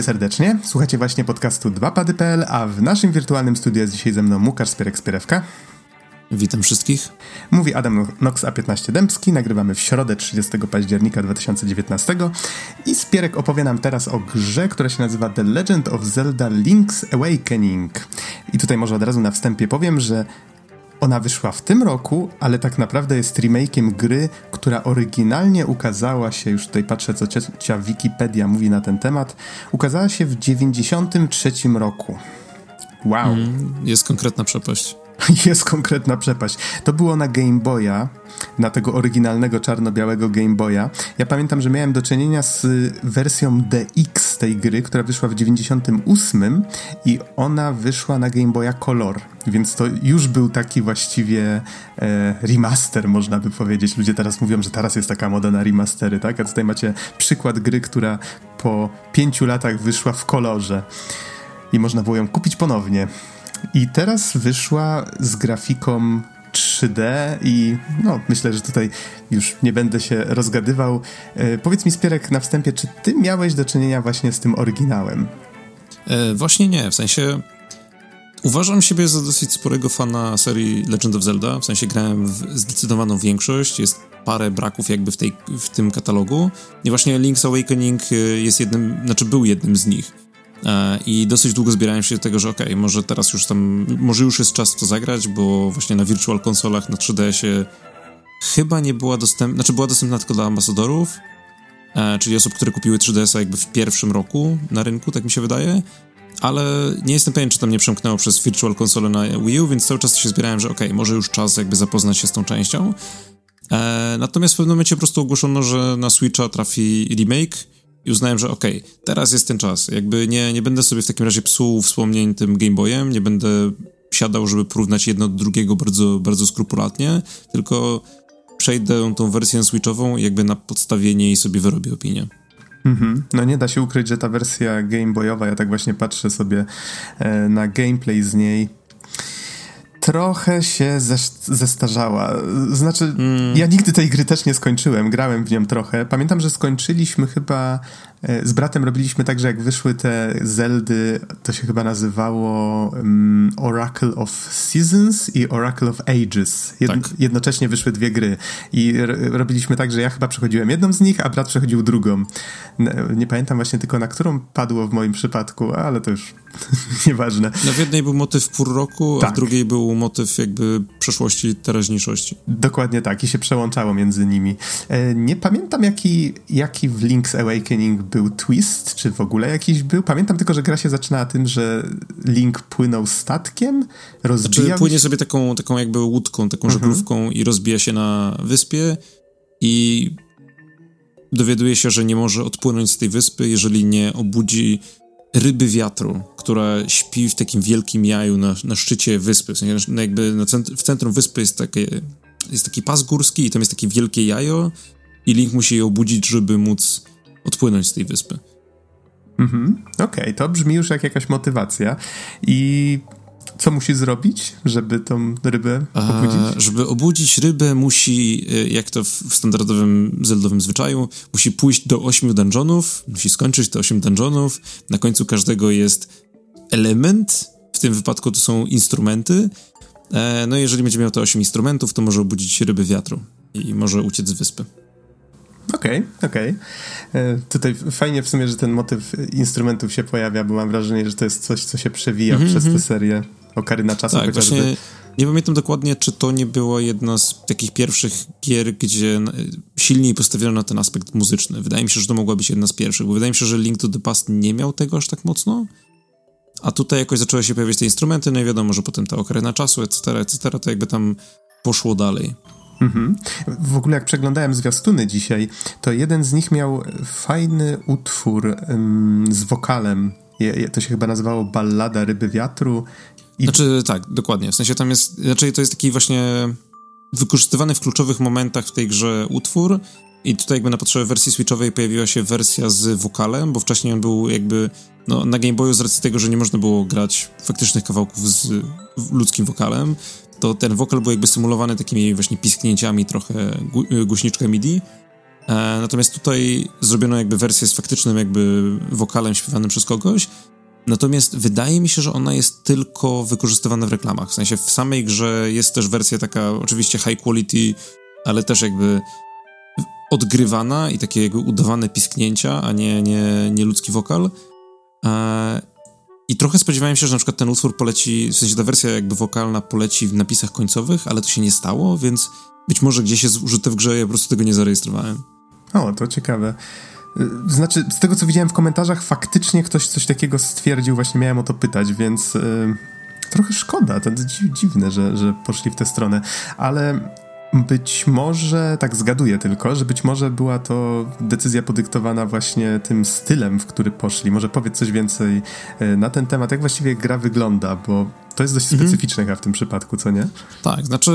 Witamy serdecznie. Słuchacie właśnie podcastu 2pady.pl, a w naszym wirtualnym studiu jest dzisiaj ze mną Łukasz Spierek-Spierewka. Witam wszystkich. Mówi Adam Nox A15 Dębski. Nagrywamy w środę 30 października 2019 i Spierek opowie nam teraz o grze, która się nazywa The Legend of Zelda Link's Awakening. I tutaj może od razu na wstępie powiem, że ona wyszła w tym roku, ale tak naprawdę jest remake'iem gry, która oryginalnie ukazała się, już tutaj patrzę co ciocia Wikipedia mówi na ten temat, ukazała się w 93 roku. Wow. Mm, jest konkretna przepaść. jest konkretna przepaść. To było na Game Boya, na tego oryginalnego czarno-białego Game Boya. Ja pamiętam, że miałem do czynienia z wersją DX tej gry, która wyszła w 98 i ona wyszła na Game Boya Color, więc to już był taki właściwie e, remaster, można by powiedzieć. Ludzie teraz mówią, że teraz jest taka moda na remastery, tak? A tutaj macie przykład gry, która po pięciu latach wyszła w kolorze i można było ją kupić ponownie. I teraz wyszła z grafiką 3D i no, myślę, że tutaj już nie będę się rozgadywał. E, powiedz mi, Spierek, na wstępie, czy ty miałeś do czynienia właśnie z tym oryginałem? E, właśnie nie, w sensie uważam siebie za dosyć sporego fana serii Legend of Zelda, w sensie grałem w zdecydowaną większość, jest parę braków jakby w, tej, w tym katalogu i właśnie Link's Awakening e, jest jednym, znaczy był jednym z nich. E, I dosyć długo zbierałem się do tego, że okej, okay, może teraz już tam, może już jest czas to zagrać, bo właśnie na Virtual konsolach na 3DS-ie chyba nie była dostępna, znaczy była dostępna tylko dla ambasadorów, e, czyli osób, które kupiły 3DS-a jakby w pierwszym roku na rynku, tak mi się wydaje, ale nie jestem pewien, czy tam nie przemknęło przez Virtual Console na Wii U, więc cały czas się zbierałem, że okej, okay, może już czas jakby zapoznać się z tą częścią. E, natomiast w pewnym momencie po prostu ogłoszono, że na Switcha trafi remake, i uznałem, że okej, okay, teraz jest ten czas. Jakby nie, nie będę sobie w takim razie psuł wspomnień tym Game Boyem, nie będę siadał, żeby porównać jedno do drugiego bardzo, bardzo skrupulatnie, tylko przejdę tą wersję switchową jakby na podstawie niej sobie wyrobię opinię. Mhm. No nie da się ukryć, że ta wersja Game Boyowa, ja tak właśnie patrzę sobie e, na gameplay z niej, trochę się zestarzała. Znaczy, mm. ja nigdy tej gry też nie skończyłem, grałem w nią trochę. Pamiętam, że skończyliśmy chyba z bratem robiliśmy tak, że jak wyszły te Zeldy, to się chyba nazywało um, Oracle of Seasons i Oracle of Ages. Jed tak. Jednocześnie wyszły dwie gry i robiliśmy tak, że ja chyba przechodziłem jedną z nich, a brat przechodził drugą. Nie pamiętam właśnie tylko na którą padło w moim przypadku, ale to już nieważne. No w jednej był motyw pór roku, tak. a w drugiej był motyw jakby przeszłości, teraźniejszości. Dokładnie tak i się przełączało między nimi. E, nie pamiętam jaki, jaki w Link's Awakening był twist, czy w ogóle jakiś był. Pamiętam tylko, że gra się zaczyna tym, że Link płynął statkiem, rozbijał znaczy, płynie sobie taką, taką jakby łódką, taką mhm. żeglówką i rozbija się na wyspie i dowiaduje się, że nie może odpłynąć z tej wyspy, jeżeli nie obudzi ryby wiatru, która śpi w takim wielkim jaju na, na szczycie wyspy. W sensie, no jakby cent w centrum wyspy jest, takie, jest taki pas górski i tam jest takie wielkie jajo i Link musi je obudzić, żeby móc odpłynąć z tej wyspy. Mhm, okej, okay, to brzmi już jak jakaś motywacja. I co musi zrobić, żeby tą rybę obudzić? A, żeby obudzić rybę musi, e, jak to w standardowym zeldowym zwyczaju, musi pójść do ośmiu dungeonów, musi skończyć te osiem dungeonów, na końcu każdego jest element, w tym wypadku to są instrumenty, e, no i jeżeli będzie miał te osiem instrumentów, to może obudzić ryby wiatru i może uciec z wyspy. Okej, okay, okej. Okay. E, tutaj fajnie w sumie, że ten motyw instrumentów się pojawia, bo mam wrażenie, że to jest coś, co się przewija mm -hmm. przez tę mhm. serię Okaryna Czasu tak, chociażby. Właśnie nie pamiętam dokładnie, czy to nie była jedna z takich pierwszych gier, gdzie silniej postawiono na ten aspekt muzyczny. Wydaje mi się, że to mogła być jedna z pierwszych, bo wydaje mi się, że Link to the Past nie miał tego aż tak mocno, a tutaj jakoś zaczęły się pojawiać te instrumenty, no i wiadomo, że potem ta Okaryna Czasu, etc., etc., to jakby tam poszło dalej. Mhm. W ogóle jak przeglądałem zwiastuny dzisiaj, to jeden z nich miał fajny utwór um, z wokalem. Je, to się chyba nazywało Ballada Ryby Wiatru. I... Znaczy tak, dokładnie. W sensie tam jest, znaczy to jest taki właśnie wykorzystywany w kluczowych momentach w tej grze utwór i tutaj jakby na potrzeby wersji switchowej pojawiła się wersja z wokalem, bo wcześniej on był jakby no, na Game Boyu z racji tego, że nie można było grać faktycznych kawałków z ludzkim wokalem, to ten wokal był jakby symulowany takimi właśnie pisknięciami trochę gu, głośniczka MIDI. E, natomiast tutaj zrobiono jakby wersję z faktycznym jakby wokalem śpiewanym przez kogoś. Natomiast wydaje mi się, że ona jest tylko wykorzystywana w reklamach. W sensie w samej grze jest też wersja taka oczywiście high quality, ale też jakby odgrywana i takie jakby udawane pisknięcia, a nie, nie, nie ludzki wokal. E, I trochę spodziewałem się, że na przykład ten utwór poleci, w sensie ta wersja jakby wokalna poleci w napisach końcowych, ale to się nie stało, więc być może gdzieś jest użyte w grze, ja po prostu tego nie zarejestrowałem. O, to ciekawe. Y, znaczy, z tego co widziałem w komentarzach, faktycznie ktoś coś takiego stwierdził, właśnie miałem o to pytać, więc yy, trochę szkoda. To dziwne, że, że poszli w tę stronę, ale być może, tak zgaduję tylko, że być może była to decyzja podyktowana właśnie tym stylem, w który poszli. Może powiedz coś więcej y, na ten temat, jak właściwie gra wygląda, bo to jest dość mhm. specyficzne chyba w tym przypadku, co nie? Tak, znaczy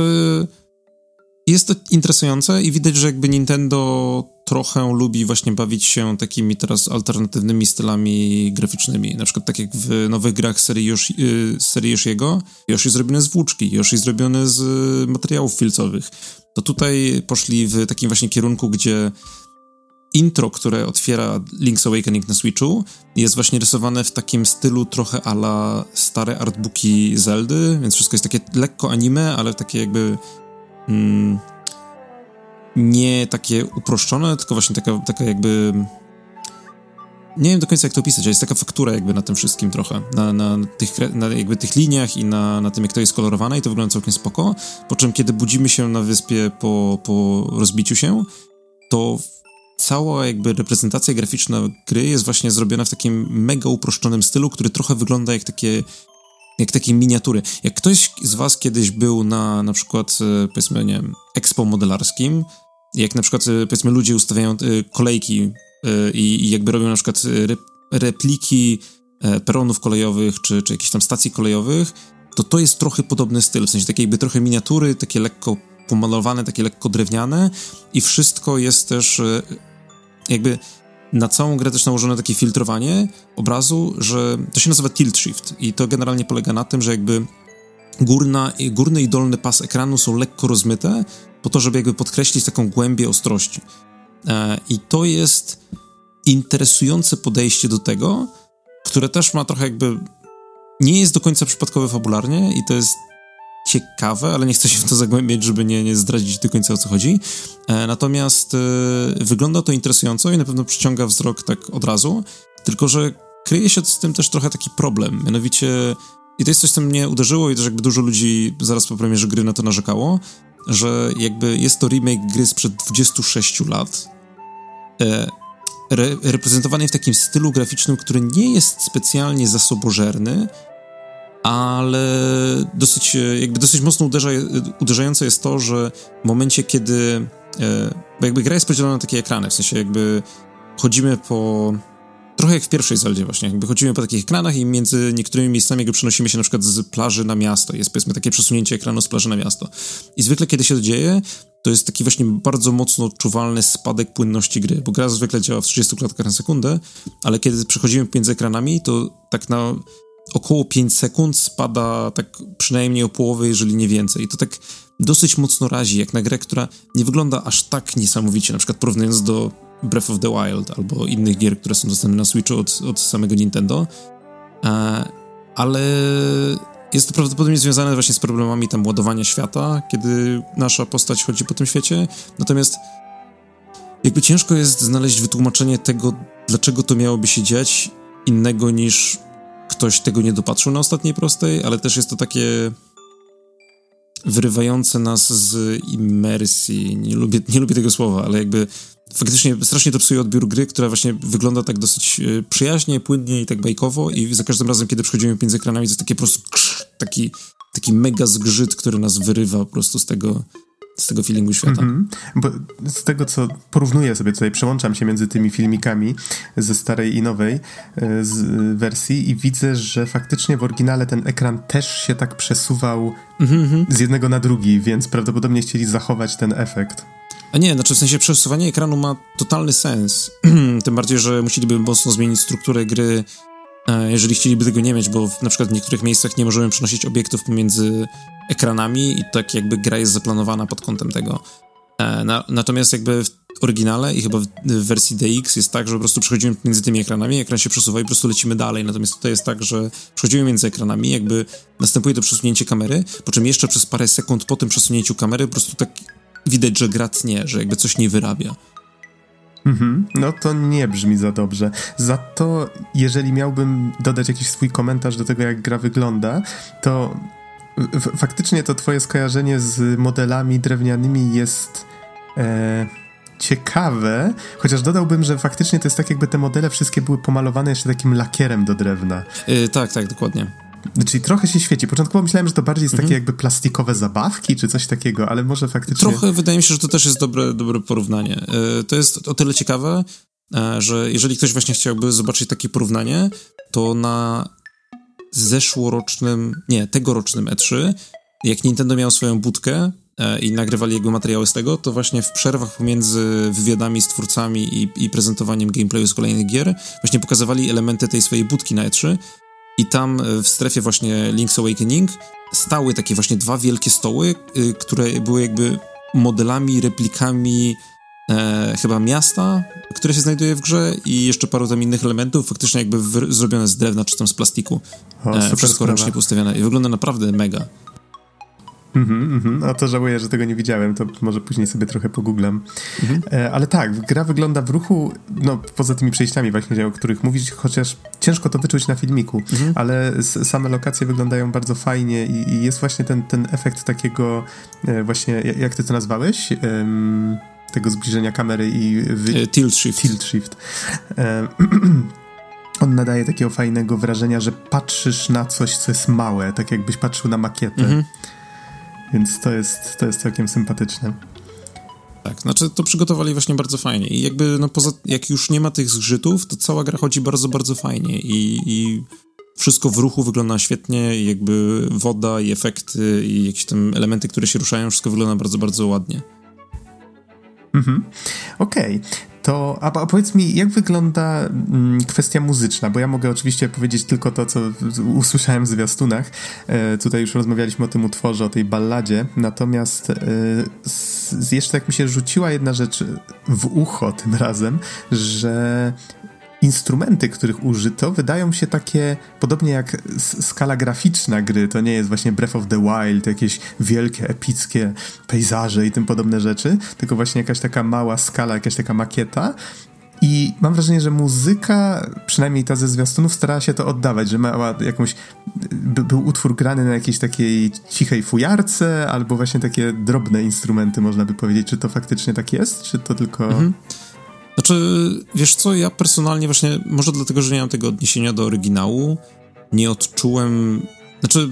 jest to interesujące i widać, że jakby Nintendo trochę lubi właśnie bawić się takimi teraz alternatywnymi stylami graficznymi. Na przykład tak jak w nowych grach serii, Yoshi, yy, serii Yoshiego. Yoshi zrobiony z włóczki, Yoshi zrobiony z y, materiałów filcowych. To tutaj poszli w takim właśnie kierunku, gdzie intro, które otwiera Link's Awakening na Switchu, jest właśnie rysowane w takim stylu trochę ala stare artbooki Zeldy, więc wszystko jest takie lekko anime, ale takie jakby mm, nie takie uproszczone, tylko właśnie taka, taka jakby nie wiem do końca jak to opisać, ale jest taka faktura jakby na tym wszystkim trochę, na, na, tych, na jakby tych liniach i na, na tym jak to jest kolorowane i to wygląda całkiem spoko, po czym kiedy budzimy się na wyspie po, po rozbiciu się, to cała jakby reprezentacja graficzna gry jest właśnie zrobiona w takim mega uproszczonym stylu, który trochę wygląda jak takie jak takie miniatury. Jak ktoś z was kiedyś był na na przykład, e, powiedzmy, nie wiem, expo modelarskim, jak na przykład, e, powiedzmy, ludzie ustawiają e, kolejki i, i jakby robią na przykład repliki peronów kolejowych, czy, czy jakichś tam stacji kolejowych, to to jest trochę podobny styl, w sensie takie jakby trochę miniatury, takie lekko pomalowane, takie lekko drewniane i wszystko jest też jakby na całą grę też nałożone takie filtrowanie obrazu, że to się nazywa tilt shift i to generalnie polega na tym, że jakby górna, górny i dolny pas ekranu są lekko rozmyte po to, żeby jakby podkreślić taką głębię ostrości. E, I to jest interesujące podejście do tego, które też ma trochę jakby nie jest do końca przypadkowe fabularnie i to jest ciekawe, ale nie chcę się w to zagłębiać, żeby nie, nie zdradzić do końca o co chodzi. E, natomiast e, wygląda to interesująco i na pewno przyciąga wzrok tak od razu, tylko że kryje się z tym też trochę taki problem, mianowicie i to jest coś, co mnie uderzyło i też jakby dużo ludzi zaraz po premierze gry na to narzekało, że jakby jest to remake gry sprzed 26 lat, e, re, reprezentowany w takim stylu graficznym, który nie jest specjalnie zasobożerny, ale dosyć, e, jakby dosyć mocno uderza, uderzające jest to, że w momencie, kiedy e, bo jakby gra jest podzielona na takie ekrany, w sensie jakby chodzimy po trochę jak w pierwszej Zeldzie właśnie, jakby chodzimy po takich ekranach i między niektórymi miejscami jakby przenosimy się na przykład z plaży na miasto, jest powiedzmy takie przesunięcie ekranu z plaży na miasto. I zwykle kiedy się to dzieje, to jest taki właśnie bardzo mocno czuwalny spadek płynności gry, bo gra zwykle działa w 30 klatkach na sekundę, ale kiedy przechodzimy między ekranami, to tak na około 5 sekund spada tak przynajmniej o połowę, jeżeli nie więcej. I to tak dosyć mocno razi, jak na grę, która nie wygląda aż tak niesamowicie, na przykład porównując do Breath of the Wild albo innych gier, które są dostępne na Switchu od, od samego Nintendo. E, ale jest to prawdopodobnie związane właśnie z problemami tam ładowania świata, kiedy nasza postać chodzi po tym świecie. Natomiast jakby ciężko jest znaleźć wytłumaczenie tego, dlaczego to miałoby się dziać innego niż ktoś tego nie dopatrzył na ostatniej prostej, ale też jest to takie wyrywające nas z imersji. Nie lubię, nie lubię tego słowa, ale jakby faktycznie strasznie to psuje odbiór gry, która właśnie wygląda tak dosyć e, przyjaźnie, płynnie i tak bajkowo i za każdym razem, kiedy przechodzimy między ekranami, to jest takie po prostu krz, taki, taki mega zgrzyt, który nas wyrywa po prostu z tego, z tego feelingu świata. Mm -hmm. Bo z tego, co porównuję sobie tutaj, przełączam się między tymi filmikami ze starej i nowej e, e, wersji i widzę, że faktycznie w oryginale ten ekran też się tak przesuwał mm -hmm. z jednego na drugi, więc prawdopodobnie chcieli zachować ten efekt. A nie, znaczy w sensie przesuwanie ekranu ma totalny sens. Tym bardziej, że musieliby mocno zmienić strukturę gry, e, jeżeli chcieliby tego nie mieć, bo w, na przykład w niektórych miejscach nie możemy przenosić obiektów pomiędzy ekranami i tak jakby gra jest zaplanowana pod kątem tego. E, na, natomiast jakby w oryginale i chyba w, w wersji DX jest tak, że po prostu przechodzimy między tymi ekranami, ekran się przesuwa i po prostu lecimy dalej. Natomiast tutaj jest tak, że przechodzimy między ekranami, jakby następuje to przesunięcie kamery, po czym jeszcze przez parę sekund po tym przesunięciu kamery po prostu tak widać, że gra tnie, że jakby coś nie wyrabia. Mhm, no to nie brzmi za dobrze. Za to, jeżeli miałbym dodać jakiś swój komentarz do tego, jak gra wygląda, to faktycznie to twoje skojarzenie z modelami drewnianymi jest e, ciekawe, chociaż dodałbym, że faktycznie to jest tak, jakby te modele wszystkie były pomalowane jeszcze takim lakierem do drewna. Yy, tak, tak, dokładnie. Czyli trochę się świeci. Początkowo myślałem, że to bardziej jest mhm. takie jakby plastikowe zabawki, czy coś takiego, ale może faktycznie... Trochę wydaje mi się, że to też jest dobre, dobre porównanie. Yy, to jest o tyle ciekawe, yy, że jeżeli ktoś właśnie chciałby zobaczyć takie porównanie, to na zeszłorocznym, nie, tegorocznym E3, jak Nintendo miał swoją budkę e, i nagrywali jego materiały z tego, to właśnie w przerwach pomiędzy wywiadami z twórcami i, i prezentowaniem gameplayu z kolejnych gier właśnie pokazywali elementy tej swojej budki na E3 i tam e, w strefie właśnie Link's Awakening stały takie właśnie dwa wielkie stoły, y, które były jakby modelami, replikami e, chyba miasta, które się znajduje w grze i jeszcze paru tam innych elementów, faktycznie jakby w, zrobione z drewna czy tam z plastiku. O, e, wszystko ręcznie postawione i wygląda naprawdę mega. Mhm, mhm. A to żałuję, że tego nie widziałem, to może później sobie trochę pogooglam. Mhm. E, ale tak, gra wygląda w ruchu, no poza tymi przejściami właśnie, o których mówisz, chociaż ciężko to wyczuć na filmiku, mhm. ale same lokacje wyglądają bardzo fajnie i, i, jest właśnie ten, ten efekt takiego e, właśnie, jak ty to nazwałeś? tego zbliżenia kamery i... Wy... E, tilt shift. Tilt shift. on nadaje takiego fajnego wrażenia, że patrzysz na coś, co jest małe, tak jakbyś patrzył na makietę. Mhm. Więc to jest, to jest całkiem sympatyczne. Tak, znaczy to przygotowali właśnie bardzo fajnie i jakby no poza, jak już nie ma tych zgrzytów, to cała gra chodzi bardzo, bardzo fajnie i, i wszystko w ruchu wygląda świetnie i jakby woda i efekty i jakieś tam elementy, które się ruszają, wszystko wygląda bardzo, bardzo ładnie. Mhm. Okej. Okay. To, a, a, powiedz mi, jak wygląda mm, kwestia muzyczna? Bo ja mogę oczywiście powiedzieć tylko to, co usłyszałem w zwiastunach. E, tutaj już rozmawialiśmy o tym utworze, o tej balladzie. Natomiast e, z, jeszcze jak mi się rzuciła jedna rzecz w ucho tym razem, że instrumenty, których użyto, wydają się takie, podobnie jak skala graficzna gry, to nie jest właśnie Breath of the Wild, jakieś wielkie, epickie pejzaże i tym podobne rzeczy, tylko właśnie jakaś taka mała skala, jakaś taka makieta. I mam wrażenie, że muzyka, przynajmniej ta ze zwiastunów, starała się to oddawać, że miała jakąś. By, był utwór grany na jakiejś takiej cichej fujarce, albo właśnie takie drobne instrumenty, można by powiedzieć. Czy to faktycznie tak jest, czy to tylko. Mhm. Znaczy, wiesz co, ja personalnie właśnie, może dlatego, że nie mam tego odniesienia do oryginału, nie odczułem, znaczy,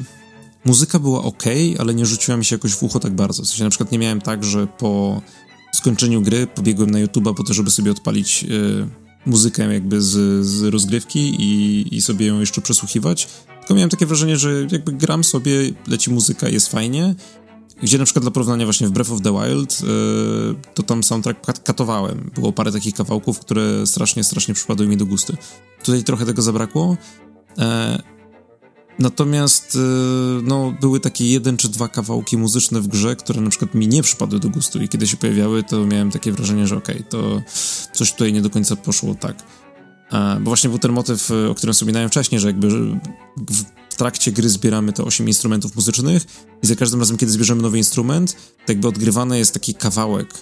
muzyka była ok, ale nie rzuciła mi się jakoś w ucho tak bardzo. W sensie na przykład nie miałem tak, że po skończeniu gry pobiegłem na YouTube'a po to, żeby sobie odpalić y, muzykę jakby z, z rozgrywki i, i sobie ją jeszcze przesłuchiwać. Tylko miałem takie wrażenie, że jakby gram sobie, leci muzyka, jest fajnie gdzie na przykład dla porównania właśnie w Breath of the Wild yy, to tam soundtrack katowałem. Było parę takich kawałków, które strasznie, strasznie przypadły mi do gustu. Tutaj trochę tego zabrakło. E, natomiast e, no, były takie jeden czy dwa kawałki muzyczne w grze, które na przykład mi nie przypadły do gustu i kiedy się pojawiały, to miałem takie wrażenie, że okej, okay, to coś tutaj nie do końca poszło tak. E, bo właśnie był ten motyw, o którym wspominałem wcześniej, że jakby w trakcie gry zbieramy te 8 instrumentów muzycznych i za każdym razem, kiedy zbierzemy nowy instrument, jakby odgrywany jest taki kawałek,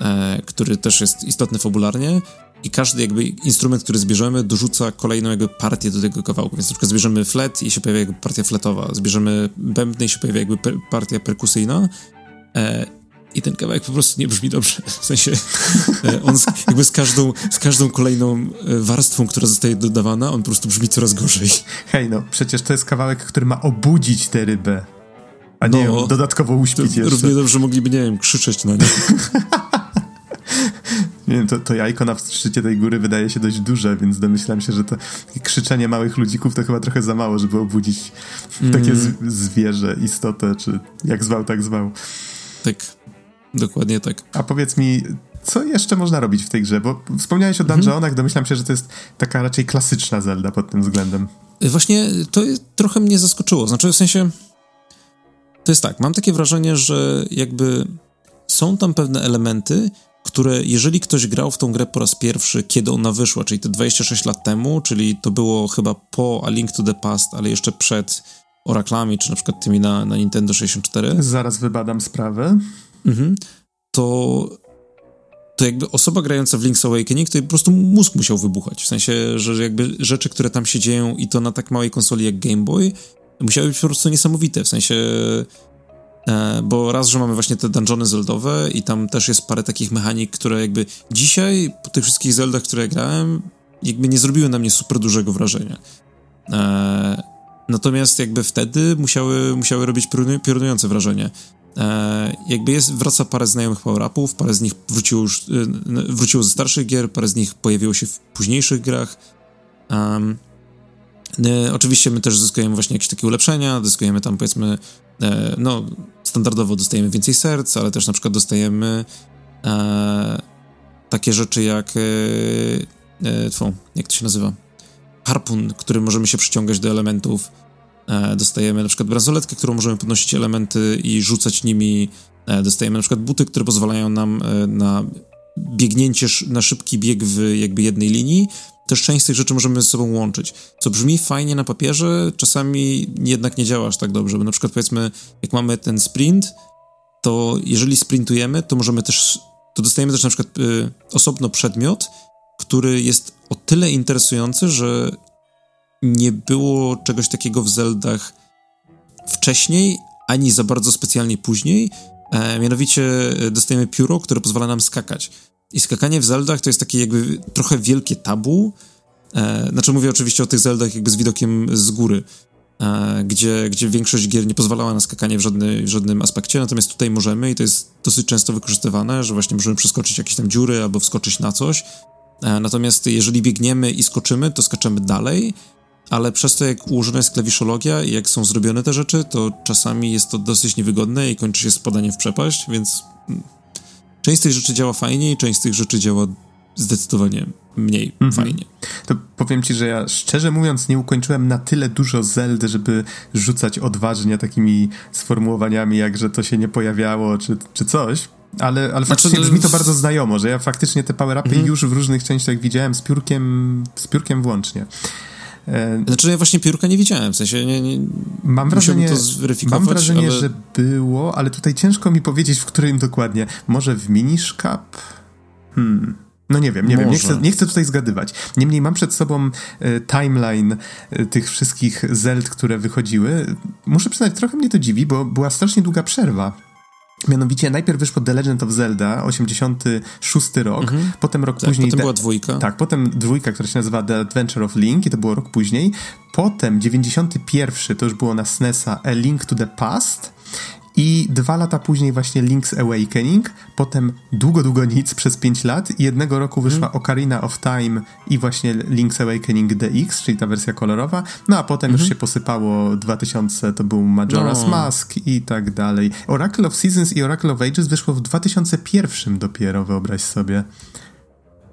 e, który też jest istotny fabularnie i każdy jakby instrument, który zbierzemy, dorzuca kolejną jakby partię do tego kawałku. Więc na przykład zbierzemy flet i się pojawia jakby partia fletowa, zbierzemy bębny i się pojawia jakby per partia perkusyjna e, i ten kawałek po prostu nie brzmi dobrze. W sensie e, on z, jakby z każdą, z każdą kolejną e, warstwą, która zostaje dodawana, on po prostu brzmi coraz gorzej. Hej, no przecież to jest kawałek, który ma obudzić tę rybę, a nie no, dodatkowo uśpić jeszcze. Równie dobrze mogliby, nie wiem, krzyczeć na nie. nie wiem, to, to jajko na szczycie tej góry wydaje się dość duże, więc domyślam się, że to krzyczenie małych ludzików to chyba trochę za mało, żeby obudzić mm. takie zwierzę, istotę, czy jak zwał, tak zwał. Tak. Dokładnie tak. A powiedz mi, co jeszcze można robić w tej grze? Bo wspomniałeś o mhm. dungeonach, mhm. domyślam się, że to jest taka raczej klasyczna Zelda pod tym względem. Właśnie to trochę mnie zaskoczyło. Znaczy, w sensie, to jest tak, mam takie wrażenie, że jakby są tam pewne elementy, które jeżeli ktoś grał w tą grę po raz pierwszy, kiedy ona wyszła, czyli te 26 lat temu, czyli to było chyba po A Link to the Past, ale jeszcze przed Oraclami, czy na przykład tymi na, na Nintendo 64. Zaraz wybadam sprawę. Mhm. To, to jakby osoba grająca w Link's Awakening, to po prostu mózg musiał wybuchać. W sensie, że jakby rzeczy, które tam się dzieją i to na tak małej konsoli jak Game Boy, musiały być po prostu niesamowite. W sensie E, bo raz, że mamy właśnie te dungeony zeldowe i tam też jest parę takich mechanik, które jakby dzisiaj, po tych wszystkich zeldach, które grałem, jakby nie zrobiły na mnie super dużego wrażenia. E, natomiast jakby wtedy musiały, musiały robić piorunujące wrażenie. E, jakby jest, wraca parę znajomych power-upów, parę z nich wróciło już, wróciło ze starszych gier, parę z nich pojawiło się w późniejszych grach. Um, oczywiście my też zyskujemy właśnie jakieś takie ulepszenia, zyskujemy tam powiedzmy E, no, standardowo dostajemy więcej serc, ale też na przykład dostajemy e, takie rzeczy jak e, e, jak to się nazywa? Harpun, który możemy się przyciągać do elementów. E, dostajemy na przykład bransoletkę, którą możemy podnosić elementy i rzucać nimi. E, dostajemy na przykład buty, które pozwalają nam e, na biegnięcie, na szybki bieg w jakby jednej linii, też część z tych rzeczy możemy ze sobą łączyć. Co brzmi fajnie na papierze, czasami jednak nie działa aż tak dobrze, bo na przykład powiedzmy, jak mamy ten sprint, to jeżeli sprintujemy, to możemy też, to dostajemy też na przykład y, osobno przedmiot, który jest o tyle interesujący, że nie było czegoś takiego w Zeldach wcześniej, ani za bardzo specjalnie później. E, mianowicie y, dostajemy pióro, które pozwala nam skakać. I skakanie w Zeldach to jest takie jakby trochę wielkie tabu. E, znaczy mówię oczywiście o tych Zeldach jakby z widokiem z góry, e, gdzie, gdzie większość gier nie pozwalała na skakanie w, żadny, w żadnym aspekcie, natomiast tutaj możemy i to jest dosyć często wykorzystywane, że właśnie możemy przeskoczyć jakieś tam dziury albo wskoczyć na coś. E, natomiast jeżeli biegniemy i skoczymy, to skaczemy dalej, ale przez to, jak ułożona jest klawiszologia i jak są zrobione te rzeczy, to czasami jest to dosyć niewygodne i kończy się spadaniem w przepaść, więc mm, Część z tych rzeczy działa fajniej, część z tych rzeczy działa zdecydowanie mniej mhm. fajnie. To powiem ci, że ja szczerze mówiąc nie ukończyłem na tyle dużo Zeldy, żeby rzucać odważnie takimi sformułowaniami, jak że to się nie pojawiało, czy, czy coś. Ale, ale znaczy, faktycznie to... brzmi to bardzo znajomo, że ja faktycznie te power-upy mhm. już w różnych częściach widziałem z piórkiem, z piórkiem włącznie. E, znaczy ja właśnie piórka nie widziałem, w sensie nie, nie mam wrażenie, to zweryfikować. Mam wrażenie, ale... że było, ale tutaj ciężko mi powiedzieć, w którym dokładnie. Może w Miniszkap? Hmm... No nie wiem, nie Może. wiem, nie chcę, nie chcę tutaj zgadywać. Niemniej mam przed sobą e, timeline e, tych wszystkich Zeld, które wychodziły. Muszę przyznać, trochę mnie to dziwi, bo była strasznie długa przerwa Mianowicie najpierw wyszło The Legend of Zelda, 86 rok, mhm. potem rok tak, później... potem była dwójka. Tak, potem dwójka, która się nazywa The Adventure of Link i to było rok później. Potem 91 to już było na SNESa A Link to the Past i dwa lata później właśnie Link's Awakening, potem długo, długo nic przez pięć lat i jednego roku wyszła mm. Ocarina of Time i właśnie Link's Awakening DX, czyli ta wersja kolorowa, no a potem mm -hmm. już mhm. się posypało 2000, to był Majora's no. Mask i tak dalej. Oracle of Seasons i Oracle of Ages wyszło w 2001 dopiero, wyobraź sobie.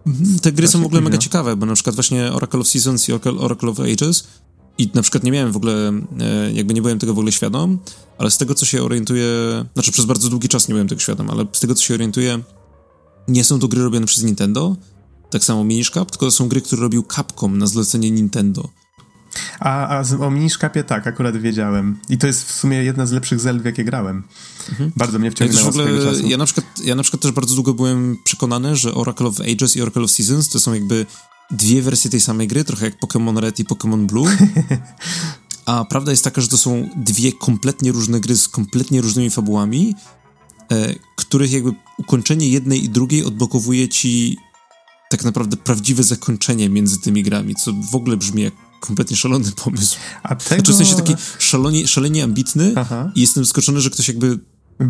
Mhm, te gry są w ogóle mega ciekawe, bo na przykład właśnie Oracle of Seasons i Oracle of Ages i na przykład nie miałem w ogóle, e, jakby nie byłem tego w ogóle świadom, ale z tego, co się orientuję, znaczy przez bardzo długi czas nie byłem tego świadom, ale z tego, co się orientuję, nie są to gry robione przez Nintendo, tak samo Minish Cap, tylko to są gry, które robił Capcom na zlecenie Nintendo. A, a o Minish Capie tak, akurat wiedziałem. I to jest w sumie jedna z lepszych Zelda, jakie grałem. Mhm. Bardzo mnie wciągnęło ja w ogóle, czasu. Ja na, przykład, ja na przykład też bardzo długo byłem przekonany, że Oracle of Ages i Oracle of Seasons to są jakby dwie wersje tej samej gry, trochę jak Pokémon Red i Pokémon Blue. A prawda jest taka, że to są dwie kompletnie różne gry z kompletnie różnymi fabułami, e, których jakby ukończenie jednej i drugiej odblokowuje ci tak naprawdę prawdziwe zakończenie między tymi grami, co w ogóle brzmi jak kompletnie szalony pomysł. A tego... Znaczy w sensie taki szalenie, szalenie ambitny Aha. i jestem zaskoczony, że ktoś jakby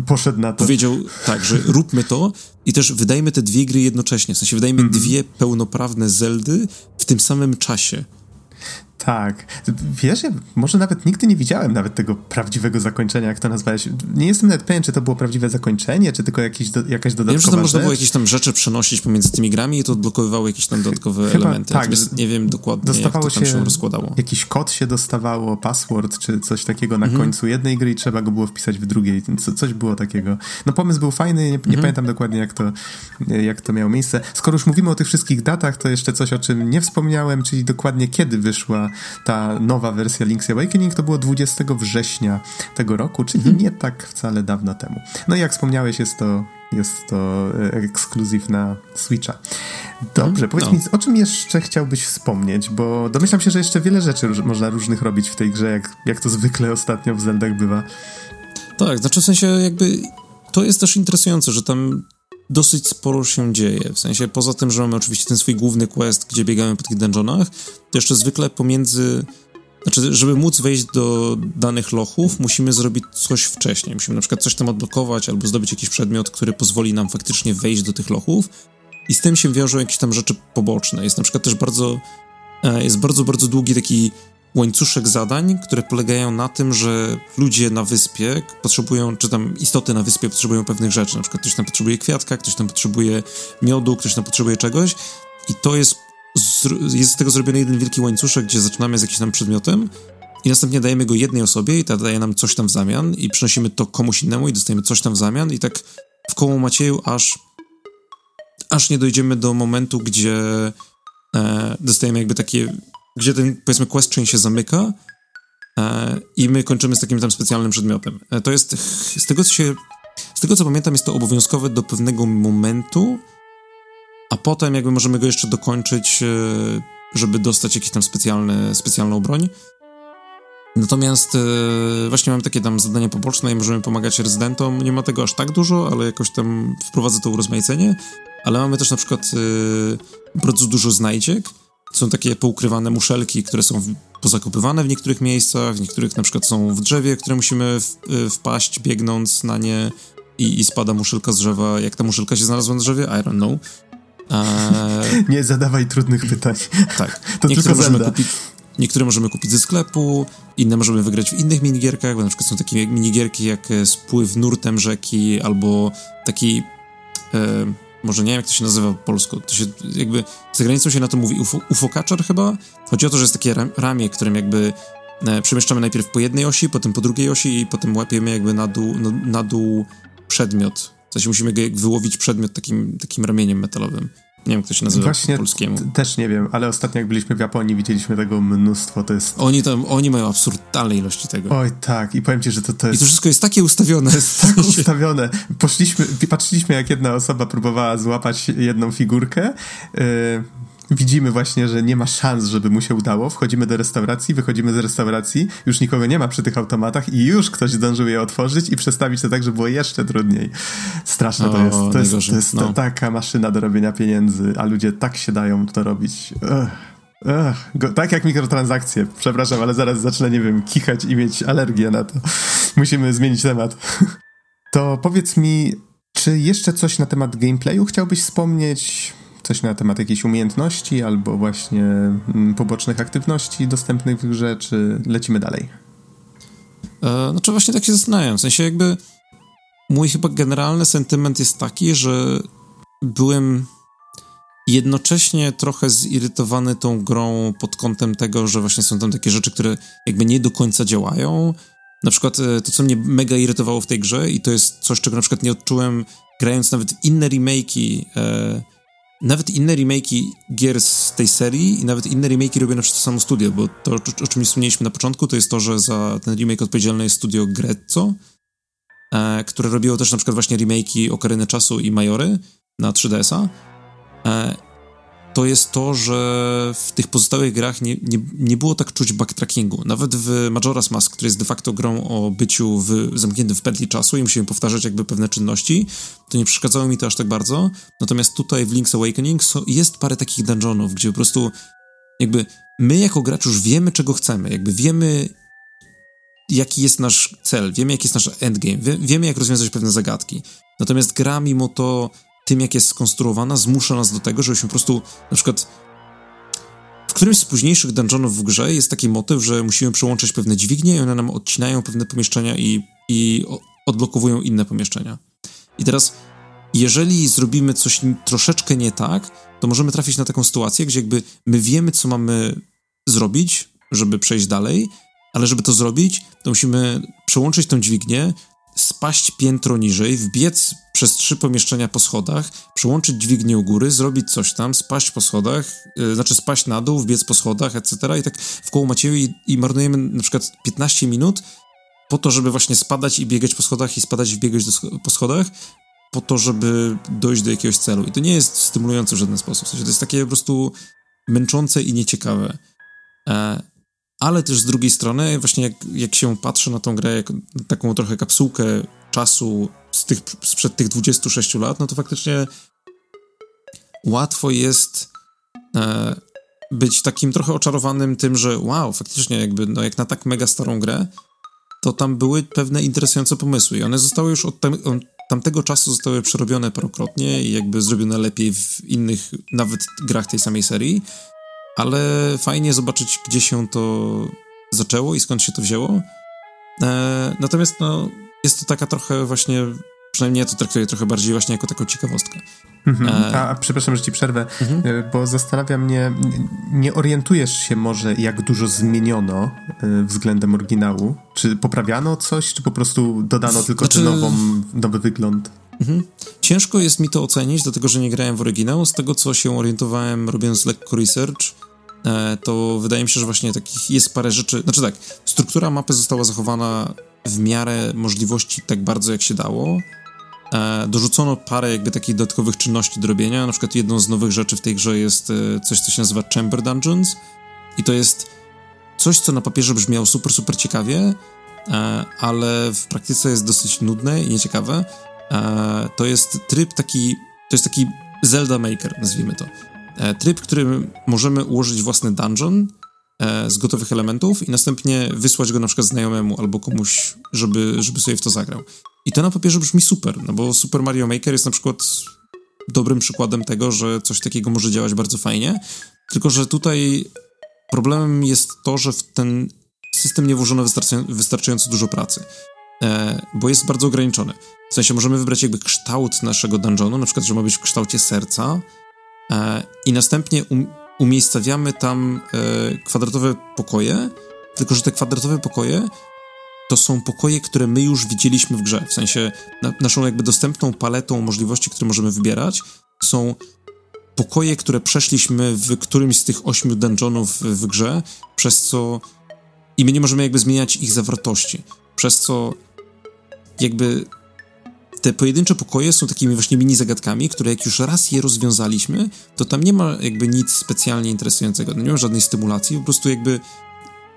poszedł na to. Powiedział tak, że róbmy to i też wydajmy te dwie gry jednocześnie. W sensie wydajmy mm -hmm. dwie pełnoprawne Zeldy w tym samym czasie. Tak. Wiesz, ja może nawet nigdy nie widziałem nawet tego prawdziwego zakończenia, jak to nazwałeś. Nie jestem nawet pewien, czy to było prawdziwe zakończenie, czy tylko jakiś do, jakaś dodatkowa Wiem, że tam można było jakieś tam rzeczy przenosić pomiędzy tymi grami i to odblokowywało jakieś tam dodatkowe Chyba, elementy. Tak, Natomiast nie wiem dokładnie, dostawało jak to tam się, się rozkładało. Jakiś kod się dostawało, password, czy coś takiego na mhm. końcu jednej gry i trzeba go było wpisać w drugiej. Co, coś było takiego. No pomysł był fajny, nie, nie mhm. pamiętam dokładnie, jak to, jak to miało miejsce. Skoro już mówimy o tych wszystkich datach, to jeszcze coś, o czym nie wspomniałem, czyli dokładnie kiedy wyszła ta nowa wersja Link's Awakening, to było 20 września tego roku, czyli mhm. nie tak wcale dawno temu. No i jak wspomniałeś, jest to, jest to e, ekskluzyw na Switcha. Dobrze, mhm. powiedz no. mi, o czym jeszcze chciałbyś wspomnieć, bo domyślam się, że jeszcze wiele rzeczy można różnych robić w tej grze, jak, jak to zwykle ostatnio w Zeldach bywa. Tak, znaczy w sensie jakby to jest też interesujące, że tam dosyć sporo się dzieje. W sensie poza tym, że mamy oczywiście ten swój główny quest, gdzie biegamy po tych dungeonach, to jeszcze zwykle pomiędzy znaczy, żeby móc wejść do danych lochów, musimy zrobić coś wcześniej. Musimy na przykład coś tam odblokować albo zdobyć jakiś przedmiot, który pozwoli nam faktycznie wejść do tych lochów. I z tym się wiążą jakieś tam rzeczy poboczne. Jest na przykład też bardzo, e, jest bardzo, bardzo długi taki łańcuszek zadań, które polegają na tym, że ludzie na wyspie potrzebują, czy tam istoty na wyspie potrzebują pewnych rzeczy. Na przykład ktoś tam potrzebuje kwiatka, ktoś tam potrzebuje miodu, ktoś tam potrzebuje czegoś. I to jest jest z tego zrobiony jeden wielki łańcuszek, gdzie zaczynamy z jakimś tam przedmiotem i następnie dajemy go jednej osobie i ta daje nam coś tam w zamian i przynosimy to komuś innemu i dostajemy coś tam w zamian i tak w koło Macieju aż aż nie dojdziemy do momentu, gdzie e, dostajemy jakby takie, gdzie ten powiedzmy quest chain się zamyka e, i my kończymy z takim tam specjalnym przedmiotem. E, to jest, z tego co się, z tego co pamiętam jest to obowiązkowe do pewnego momentu, a potem jakby możemy go jeszcze dokończyć, e, żeby dostać jakiś tam specjalny, specjalną broń. Natomiast e, właśnie mam takie tam zadania poboczne i możemy pomagać rezydentom. Nie ma tego aż tak dużo, ale jakoś tam wprowadza to urozmaicenie. Ale mamy też na przykład e, bardzo dużo znajdziek. Są takie poukrywane muszelki, które są pozakopywane w niektórych miejscach, w niektórych na przykład są w drzewie, które musimy w, wpaść biegnąc na nie i, i spada muszelka z drzewa. Jak ta muszelka się znalazła na drzewie? I don't know. Eee, nie zadawaj trudnych pytań. Tak. To niektóre możemy, kupić, niektóre możemy kupić ze sklepu, inne możemy wygrać w innych minigierkach, bo na przykład są takie minigierki jak e, spływ nurtem rzeki, albo taki... E, może nie wiem, jak to się nazywa po polsku. To się jakby za granicą się na to mówi UFO, ufokaczer chyba. Chodzi o to, że jest takie ramię, którym jakby e, przemieszczamy najpierw po jednej osi, potem po drugiej osi i potem łapiemy jakby na dół, na, na dół przedmiot w sensie musimy wyłowić przedmiot takim, takim ramieniem metalowym. Nie wiem, jak to się nazywa Właśnie po polskiemu. Też nie wiem, ale ostatnio jak byliśmy w Japonii, widzieliśmy tego mnóstwo, to jest... Oni tam, oni mają absurdalne ilości tego. Oj, tak, i powiem ci, że to, to jest... I to wszystko jest takie ustawione. Jest tak ustawione. Poszliśmy, patrzyliśmy, jak jedna osoba próbowała złapać jedną figurkę, yy, widzimy właśnie, że nie ma szans, żeby mu się udało. Wchodzimy do restauracji, wychodzimy z restauracji, już nikogo nie ma przy tych automatach i już ktoś zdążył je otworzyć i przestawić to tak, żeby było jeszcze trudniej. Straszne to jest. To jest, to jest no. taka maszyna do robienia pieniędzy, a ludzie tak się dają to robić. Ugh. Ugh, go, tak jak mikrotransakcje. Przepraszam, ale zaraz zacznę, nie wiem, kichać i mieć alergię na to. Musimy zmienić temat. to powiedz mi, czy jeszcze coś na temat gameplayu chciałbyś wspomnieć? Coś na temat jakiejś umiejętności albo właśnie mm, pobocznych aktywności dostępnych w grze, czy lecimy dalej? E, znaczy właśnie tak się zastanawiam, w sensie jakby mój chyba generalny sentyment jest taki, że byłem jednocześnie trochę zirytowany tą grą pod kątem tego, że właśnie są tam takie rzeczy, które jakby nie do końca działają. Na przykład e, to, co mnie mega irytowało w tej grze i to jest coś, czego na przykład nie odczułem grając nawet inne remake'i e, nawet inne remake'i gier z tej serii i nawet inne remake'i robione przez to samo studio, bo to, o czym wspomnieliśmy na początku, to jest to, że za ten remake odpowiedzialne jest studio Grezzo, e, które robiło też na przykład właśnie remake'i Okariny Czasu i Majory na 3DS-a. E, to jest to, że w tych pozostałych grach nie, nie, nie było tak czuć backtrackingu. Nawet w Majora's Mask, który jest de facto grą o byciu w, zamkniętym w pętli czasu i musimy powtarzać jakby pewne czynności, to nie przeszkadzało mi to aż tak bardzo. Natomiast tutaj w Link's Awakening jest parę takich dungeonów, gdzie po prostu jakby my jako gracz już wiemy, czego chcemy. Jakby wiemy, jaki jest nasz cel, wiemy, jaki jest nasz endgame, wie, wiemy, jak rozwiązać pewne zagadki. Natomiast gra mimo to tym, jak jest skonstruowana, zmusza nas do tego, żebyśmy po prostu na przykład w którymś z późniejszych dungeonów w grze jest taki motyw, że musimy przełączać pewne dźwignie i one nam odcinają pewne pomieszczenia i, i odblokowują inne pomieszczenia. I teraz, jeżeli zrobimy coś troszeczkę nie tak, to możemy trafić na taką sytuację, gdzie jakby my wiemy, co mamy zrobić, żeby przejść dalej, ale żeby to zrobić, to musimy przełączyć tą dźwignię, spaść piętro niżej, wbiec przez trzy pomieszczenia po schodach, przyłączyć dźwignię u góry, zrobić coś tam, spaść po schodach, yy, znaczy spaść na dół, wbiec po schodach, etc. I tak w koło Macieju i, i marnujemy na przykład 15 minut po to, żeby właśnie spadać i biegać po schodach i spadać i biegać do, po schodach, po to, żeby dojść do jakiegoś celu. I to nie jest stymulujące w żaden sposób. W sensie to jest takie po prostu męczące i nieciekawe. E, ale też z drugiej strony, właśnie jak, jak się patrzy na tą grę, jak taką trochę kapsułkę czasu z tych, sprzed tych 26 lat, no to faktycznie łatwo jest e, być takim trochę oczarowanym tym, że wow, faktycznie jakby, no jak na tak mega starą grę, to tam były pewne interesujące pomysły i one zostały już od, tam, od tamtego czasu zostały przerobione parokrotnie i jakby zrobione lepiej w innych, nawet grach tej samej serii, ale fajnie zobaczyć, gdzie się to zaczęło i skąd się to wzięło. E, natomiast no, jest to taka trochę właśnie, przynajmniej ja to traktuję trochę bardziej właśnie jako taką ciekawostkę. Mhm. E... A, przepraszam, że ci przerwę, mhm. E, bo zastanawia mnie, nie orientujesz się może, jak dużo zmieniono e, względem oryginału? Czy poprawiano coś, czy po prostu dodano tylko znaczy... nową, nowy wygląd? Mhm. Ciężko jest mi to ocenić, dlatego że nie grałem w oryginał. Z tego, co się orientowałem, robiąc lekko research, to wydaje mi się, że właśnie takich jest parę rzeczy. Znaczy tak, struktura mapy została zachowana w miarę możliwości tak bardzo jak się dało. E, dorzucono parę jakby takich dodatkowych czynności do robienia. Na przykład jedną z nowych rzeczy w tej grze jest e, coś, co się nazywa Chamber Dungeons. I to jest coś, co na papierze brzmiało super, super ciekawie, ale w praktyce jest dosyć nudne i nieciekawe. To jest tryb taki, to jest taki Zelda Maker, nazwijmy to. E, tryb, który możemy ułożyć własny dungeon e, z gotowych elementów i następnie wysłać go na przykład znajomemu albo komuś, żeby, żeby sobie w to zagrał. I to na papierze brzmi super, no bo Super Mario Maker jest na przykład dobrym przykładem tego, że coś takiego może działać bardzo fajnie, tylko że tutaj problemem jest to, że w ten system nie włożono wystarczająco dużo pracy, e, bo jest bardzo ograniczony. W sensie możemy wybrać jakby kształt naszego dungeonu, na przykład, że ma być w kształcie serca, I następnie um, umiejscawiamy tam e, kwadratowe pokoje, tylko że te kwadratowe pokoje to są pokoje, które my już widzieliśmy w grze. W sensie na, naszą jakby dostępną paletą możliwości, które możemy wybierać, są pokoje, które przeszliśmy w którymś z tych ośmiu dungeonów w grze, przez co i my nie możemy jakby zmieniać ich zawartości, przez co jakby te pojedyncze pokoje są takimi właśnie mini zagadkami, które jak już raz je rozwiązaliśmy, to tam nie ma jakby nic specjalnie interesującego. No nie ma żadnej stymulacji, po prostu jakby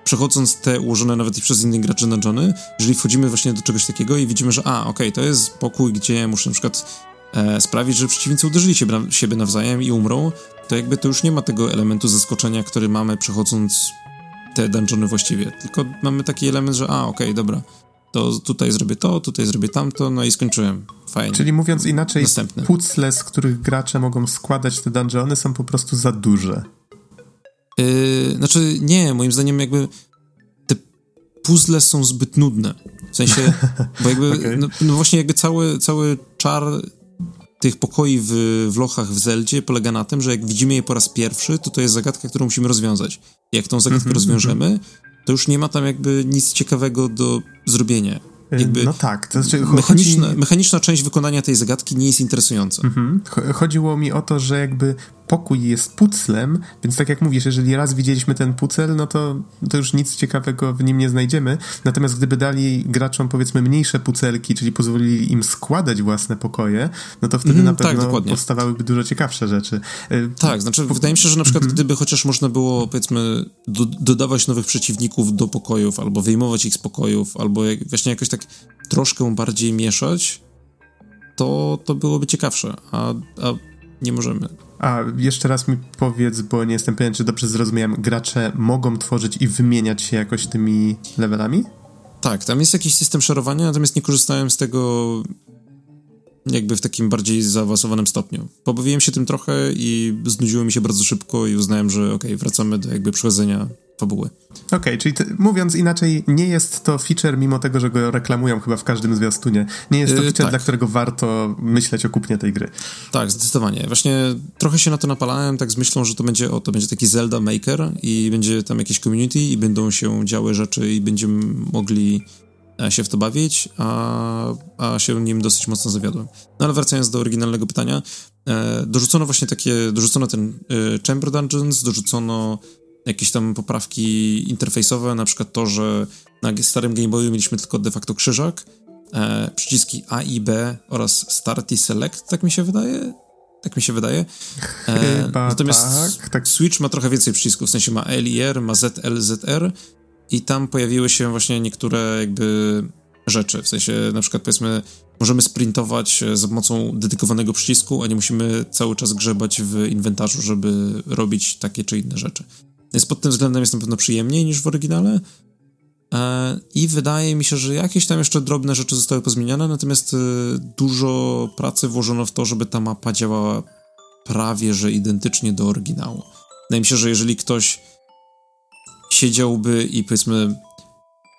przechodząc te ułożone nawet i przez innych graczy dungeony, jeżeli wchodzimy właśnie do czegoś takiego i widzimy, że a, okej, okay, to jest pokój, gdzie muszę na przykład e, sprawić, że przeciwnicy uderzyli siebie, siebie nawzajem i umrą, to jakby to już nie ma tego elementu zaskoczenia, który mamy przechodząc te dungeony właściwie, tylko mamy taki element, że a, okej, okay, dobra, to tutaj zrobię to, tutaj zrobię tamto, no i skończyłem. Fajnie. Czyli mówiąc inaczej, Następny. puzzle, z których gracze mogą składać te dungeony są po prostu za duże. Yy, znaczy nie, moim zdaniem jakby te puzzle są zbyt nudne. W sensie, bo jakby, okay. no, no, właśnie jakby cały, cały czar tych pokoi w, w lochach w Zeldzie polega na tym, że jak widzimy je po raz pierwszy, to to jest zagadka, którą musimy rozwiązać. Jak tą zagadkę mm -hmm, rozwiążemy, mm -hmm to już nie ma tam jakby nic ciekawego do zrobienia. Jakby no tak. To znaczy, mechaniczna, chodzi... mechaniczna część wykonania tej zagadki nie jest interesująca. Mhm. Chodziło mi o to, że jakby pokój jest puclem, więc tak jak mówisz, jeżeli raz widzieliśmy ten pucel, no to, to już nic ciekawego w nim nie znajdziemy. Natomiast gdyby dali graczom powiedzmy mniejsze pucelki, czyli pozwolili im składać własne pokoje, no to wtedy mm, na pewno tak, powstawałyby dużo ciekawsze rzeczy. E, tak, znaczy wydaje mi się, że na przykład mm -hmm. gdyby chociaż można było powiedzmy do, dodawać nowych przeciwników do pokojów, albo wyjmować ich z pokojów, albo jak, właśnie jakoś tak troszkę bardziej mieszać, to, to byłoby ciekawsze, a, a nie możemy. A jeszcze raz mi powiedz, bo nie jestem pewien, czy dobrze zrozumiałem. Gracze mogą tworzyć i wymieniać się jakoś tymi levelami? Tak, tam jest jakiś system szerowania, natomiast nie korzystałem z tego jakby w takim bardziej zaawansowanym stopniu. Pobawiłem się tym trochę i znudziło mi się bardzo szybko i uznałem, że okej, okay, wracamy do jakby przechodzenia fabuły. Okej, okay, czyli ty, mówiąc inaczej, nie jest to feature, mimo tego, że go reklamują chyba w każdym zwiastunie. Nie jest to yy, feature, tak. dla którego warto myśleć o kupnie tej gry. Tak, zdecydowanie. Właśnie trochę się na to napalałem, tak z myślą, że to będzie, o, to będzie taki Zelda Maker i będzie tam jakieś community i będą się działy rzeczy i będziemy mogli e, się w to bawić, a, a się nim dosyć mocno zawiodłem. No ale wracając do oryginalnego pytania, e, dorzucono właśnie takie, dorzucono ten e, Chamber Dungeons, dorzucono jakieś tam poprawki interfejsowe, na przykład to, że na starym Game Boyu mieliśmy tylko de facto krzyżak, e, przyciski A i B oraz Start i Select, tak mi się wydaje. Tak mi się wydaje. E, Chyba natomiast tak, tak. Switch ma trochę więcej przycisków, w sensie ma L i R, ma Z, L, Z, R i tam pojawiły się właśnie niektóre jakby rzeczy, w sensie na przykład powiedzmy możemy sprintować za pomocą dedykowanego przycisku, a nie musimy cały czas grzebać w inwentarzu, żeby robić takie czy inne rzeczy. Więc pod tym względem jest na pewno przyjemniej niż w oryginale. E, I wydaje mi się, że jakieś tam jeszcze drobne rzeczy zostały pozmieniane, natomiast e, dużo pracy włożono w to, żeby ta mapa działała prawie że identycznie do oryginału. Wydaje mi się, że jeżeli ktoś siedziałby i powiedzmy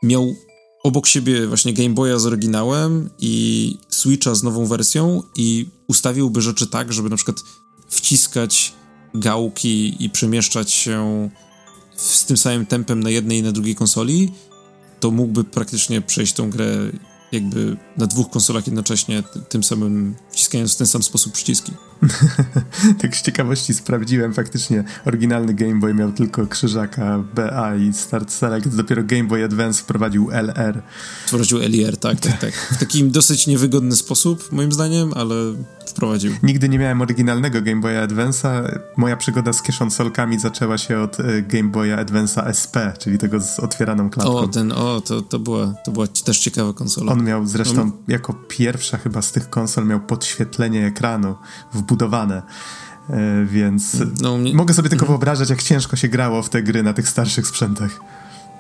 miał obok siebie właśnie Game Boya z oryginałem i Switcha z nową wersją i ustawiłby rzeczy tak, żeby na przykład wciskać gałki i przemieszczać się z tym samym tempem na jednej i na drugiej konsoli, to mógłby praktycznie przejść tą grę jakby na dwóch konsolach jednocześnie, tym samym wciskając w ten sam sposób przyciski. tak z ciekawości sprawdziłem, faktycznie oryginalny Game Boy miał tylko krzyżaka BA i Start Select, dopiero Game Boy Advance wprowadził LR. Wprowadził LR, tak, tak, tak. W takim dosyć niewygodny sposób, moim zdaniem, ale wprowadził. Nigdy nie miałem oryginalnego Game Boya Advance'a. Moja przygoda z kieszonsolkami zaczęła się od e, Game Boya Advance'a SP, czyli tego z otwieraną klatką. O, ten, o, to, to, była, to była też ciekawa konsola. On miał zresztą, On... jako pierwsza chyba z tych konsol, miał podświetlenie ekranu wbudowane. E, więc no, mnie... mogę sobie tylko wyobrażać, jak ciężko się grało w te gry na tych starszych sprzętach.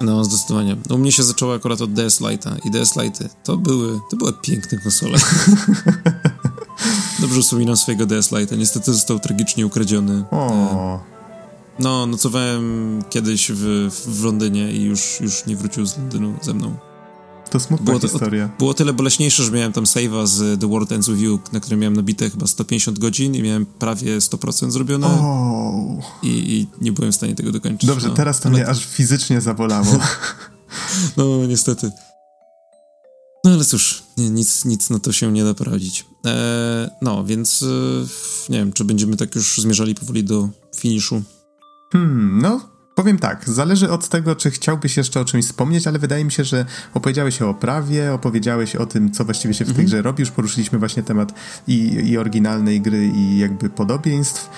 No, zdecydowanie. U mnie się zaczęło akurat od DS Lite'a i DS Lite'y to były, to były piękne konsole. Dobrze wspominam swojego DS Lite'a. Niestety został tragicznie ukradziony. O. No, nocowałem kiedyś w, w Londynie i już, już nie wrócił z Londynu ze mną. To smutna było historia. To, było tyle boleśniejsze, że miałem tam save'a z The World Ends With You, na którym miałem nabite chyba 150 godzin i miałem prawie 100% zrobione. Oh. I, I, nie byłem w stanie tego dokończyć. Dobrze, no, teraz to mnie to... aż fizycznie zabolało. no, niestety. No ale cóż, nie, nic, nic na to się nie da poradzić. Eee, no, więc e, nie wiem, czy będziemy tak już zmierzali powoli do finiszu. Hmm, no, powiem tak, zależy od tego, czy chciałbyś jeszcze o czymś wspomnieć, ale wydaje mi się, że opowiedziałeś o oprawie, opowiedziałeś o tym, co właściwie się w tej mhm. grze robi, już poruszyliśmy właśnie temat i, i oryginalnej gry, i jakby podobieństw.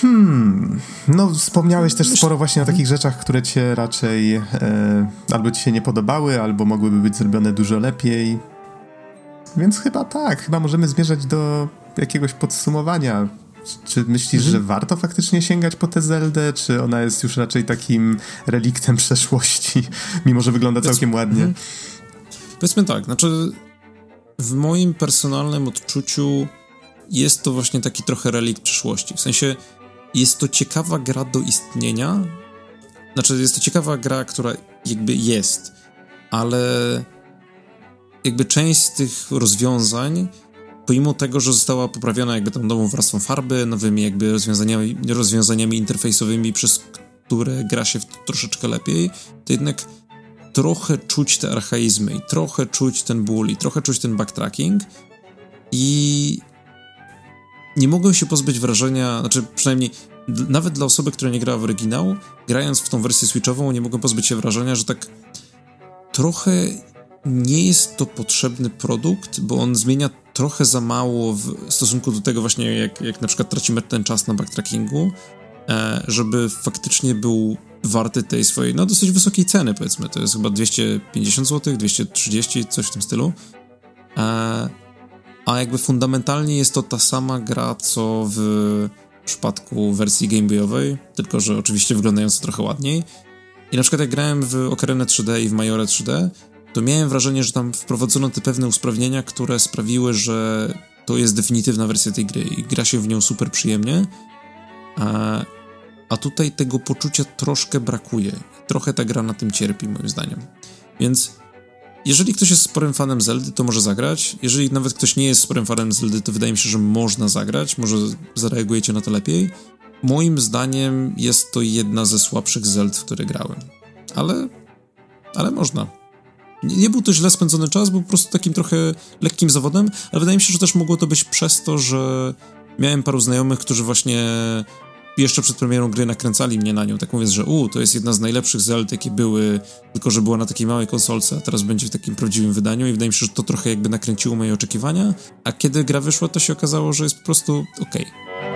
Hmm, no wspomniałeś też sporo właśnie o takich rzeczach, które cię raczej e, albo ci się nie podobały, albo mogłyby być zrobione dużo lepiej. Więc chyba tak, chyba możemy zmierzać do jakiegoś podsumowania. Czy myślisz, mhm. że warto faktycznie sięgać po tę Zeldę, czy ona jest już raczej takim reliktem przeszłości, mimo że wygląda całkiem ładnie? Mhm. Powiedzmy tak, znaczy w moim personalnym odczuciu jest to właśnie taki trochę relikt przyszłości. W sensie jest to ciekawa gra do istnienia. Znaczy, jest to ciekawa gra, która jakby jest, ale jakby część z tych rozwiązań, pomimo tego, że została poprawiona jakby tą nową warstwą farby, nowymi jakby rozwiązaniami, rozwiązaniami interfejsowymi, przez które gra się troszeczkę lepiej, to jednak trochę czuć te archaizmy i trochę czuć ten ból i trochę czuć ten backtracking i nie mogłem się pozbyć wrażenia, znaczy przynajmniej nawet dla osoby, która nie grała w oryginał, grając w tą wersję switchową, nie mogłem pozbyć się wrażenia, że tak trochę nie jest to potrzebny produkt, bo on zmienia trochę za mało w stosunku do tego właśnie, jak, jak na przykład tracimy ten czas na backtrackingu, e, żeby faktycznie był warty tej swojej, no dosyć wysokiej ceny powiedzmy, to jest chyba 250 zł, 230, coś w tym stylu. E, a jakby fundamentalnie jest to ta sama gra, co w przypadku wersji Game Boyowej, tylko że oczywiście wyglądająco trochę ładniej. I na przykład jak grałem w Ocarina 3D i w Majore 3D, to miałem wrażenie, że tam wprowadzono te pewne usprawnienia, które sprawiły, że to jest definitywna wersja tej gry i gra się w nią super przyjemnie. A, a tutaj tego poczucia troszkę brakuje. Trochę ta gra na tym cierpi, moim zdaniem. Więc jeżeli ktoś jest sporym fanem Zeldy, to może zagrać. Jeżeli nawet ktoś nie jest sporym fanem Zeldy, to wydaje mi się, że można zagrać. Może zareagujecie na to lepiej. Moim zdaniem jest to jedna ze słabszych Zeld, w które grałem. Ale, ale można. Nie, był to źle spędzony czas, był po prostu takim trochę lekkim zawodem, ale wydaje mi się, że też mogło to być przez to, że miałem paru znajomych, którzy właśnie jeszcze przed premierą gry nakręcali mnie na nią, tak mówiąc, że u, to jest jedna z najlepszych Zeld, jakie były, tylko że była na takiej małej konsolce, a teraz będzie w takim prawdziwym wydaniu i wydaje mi się, że to trochę jakby nakręciło moje oczekiwania, a kiedy gra wyszła, to się okazało, że jest po prostu okej. Okay.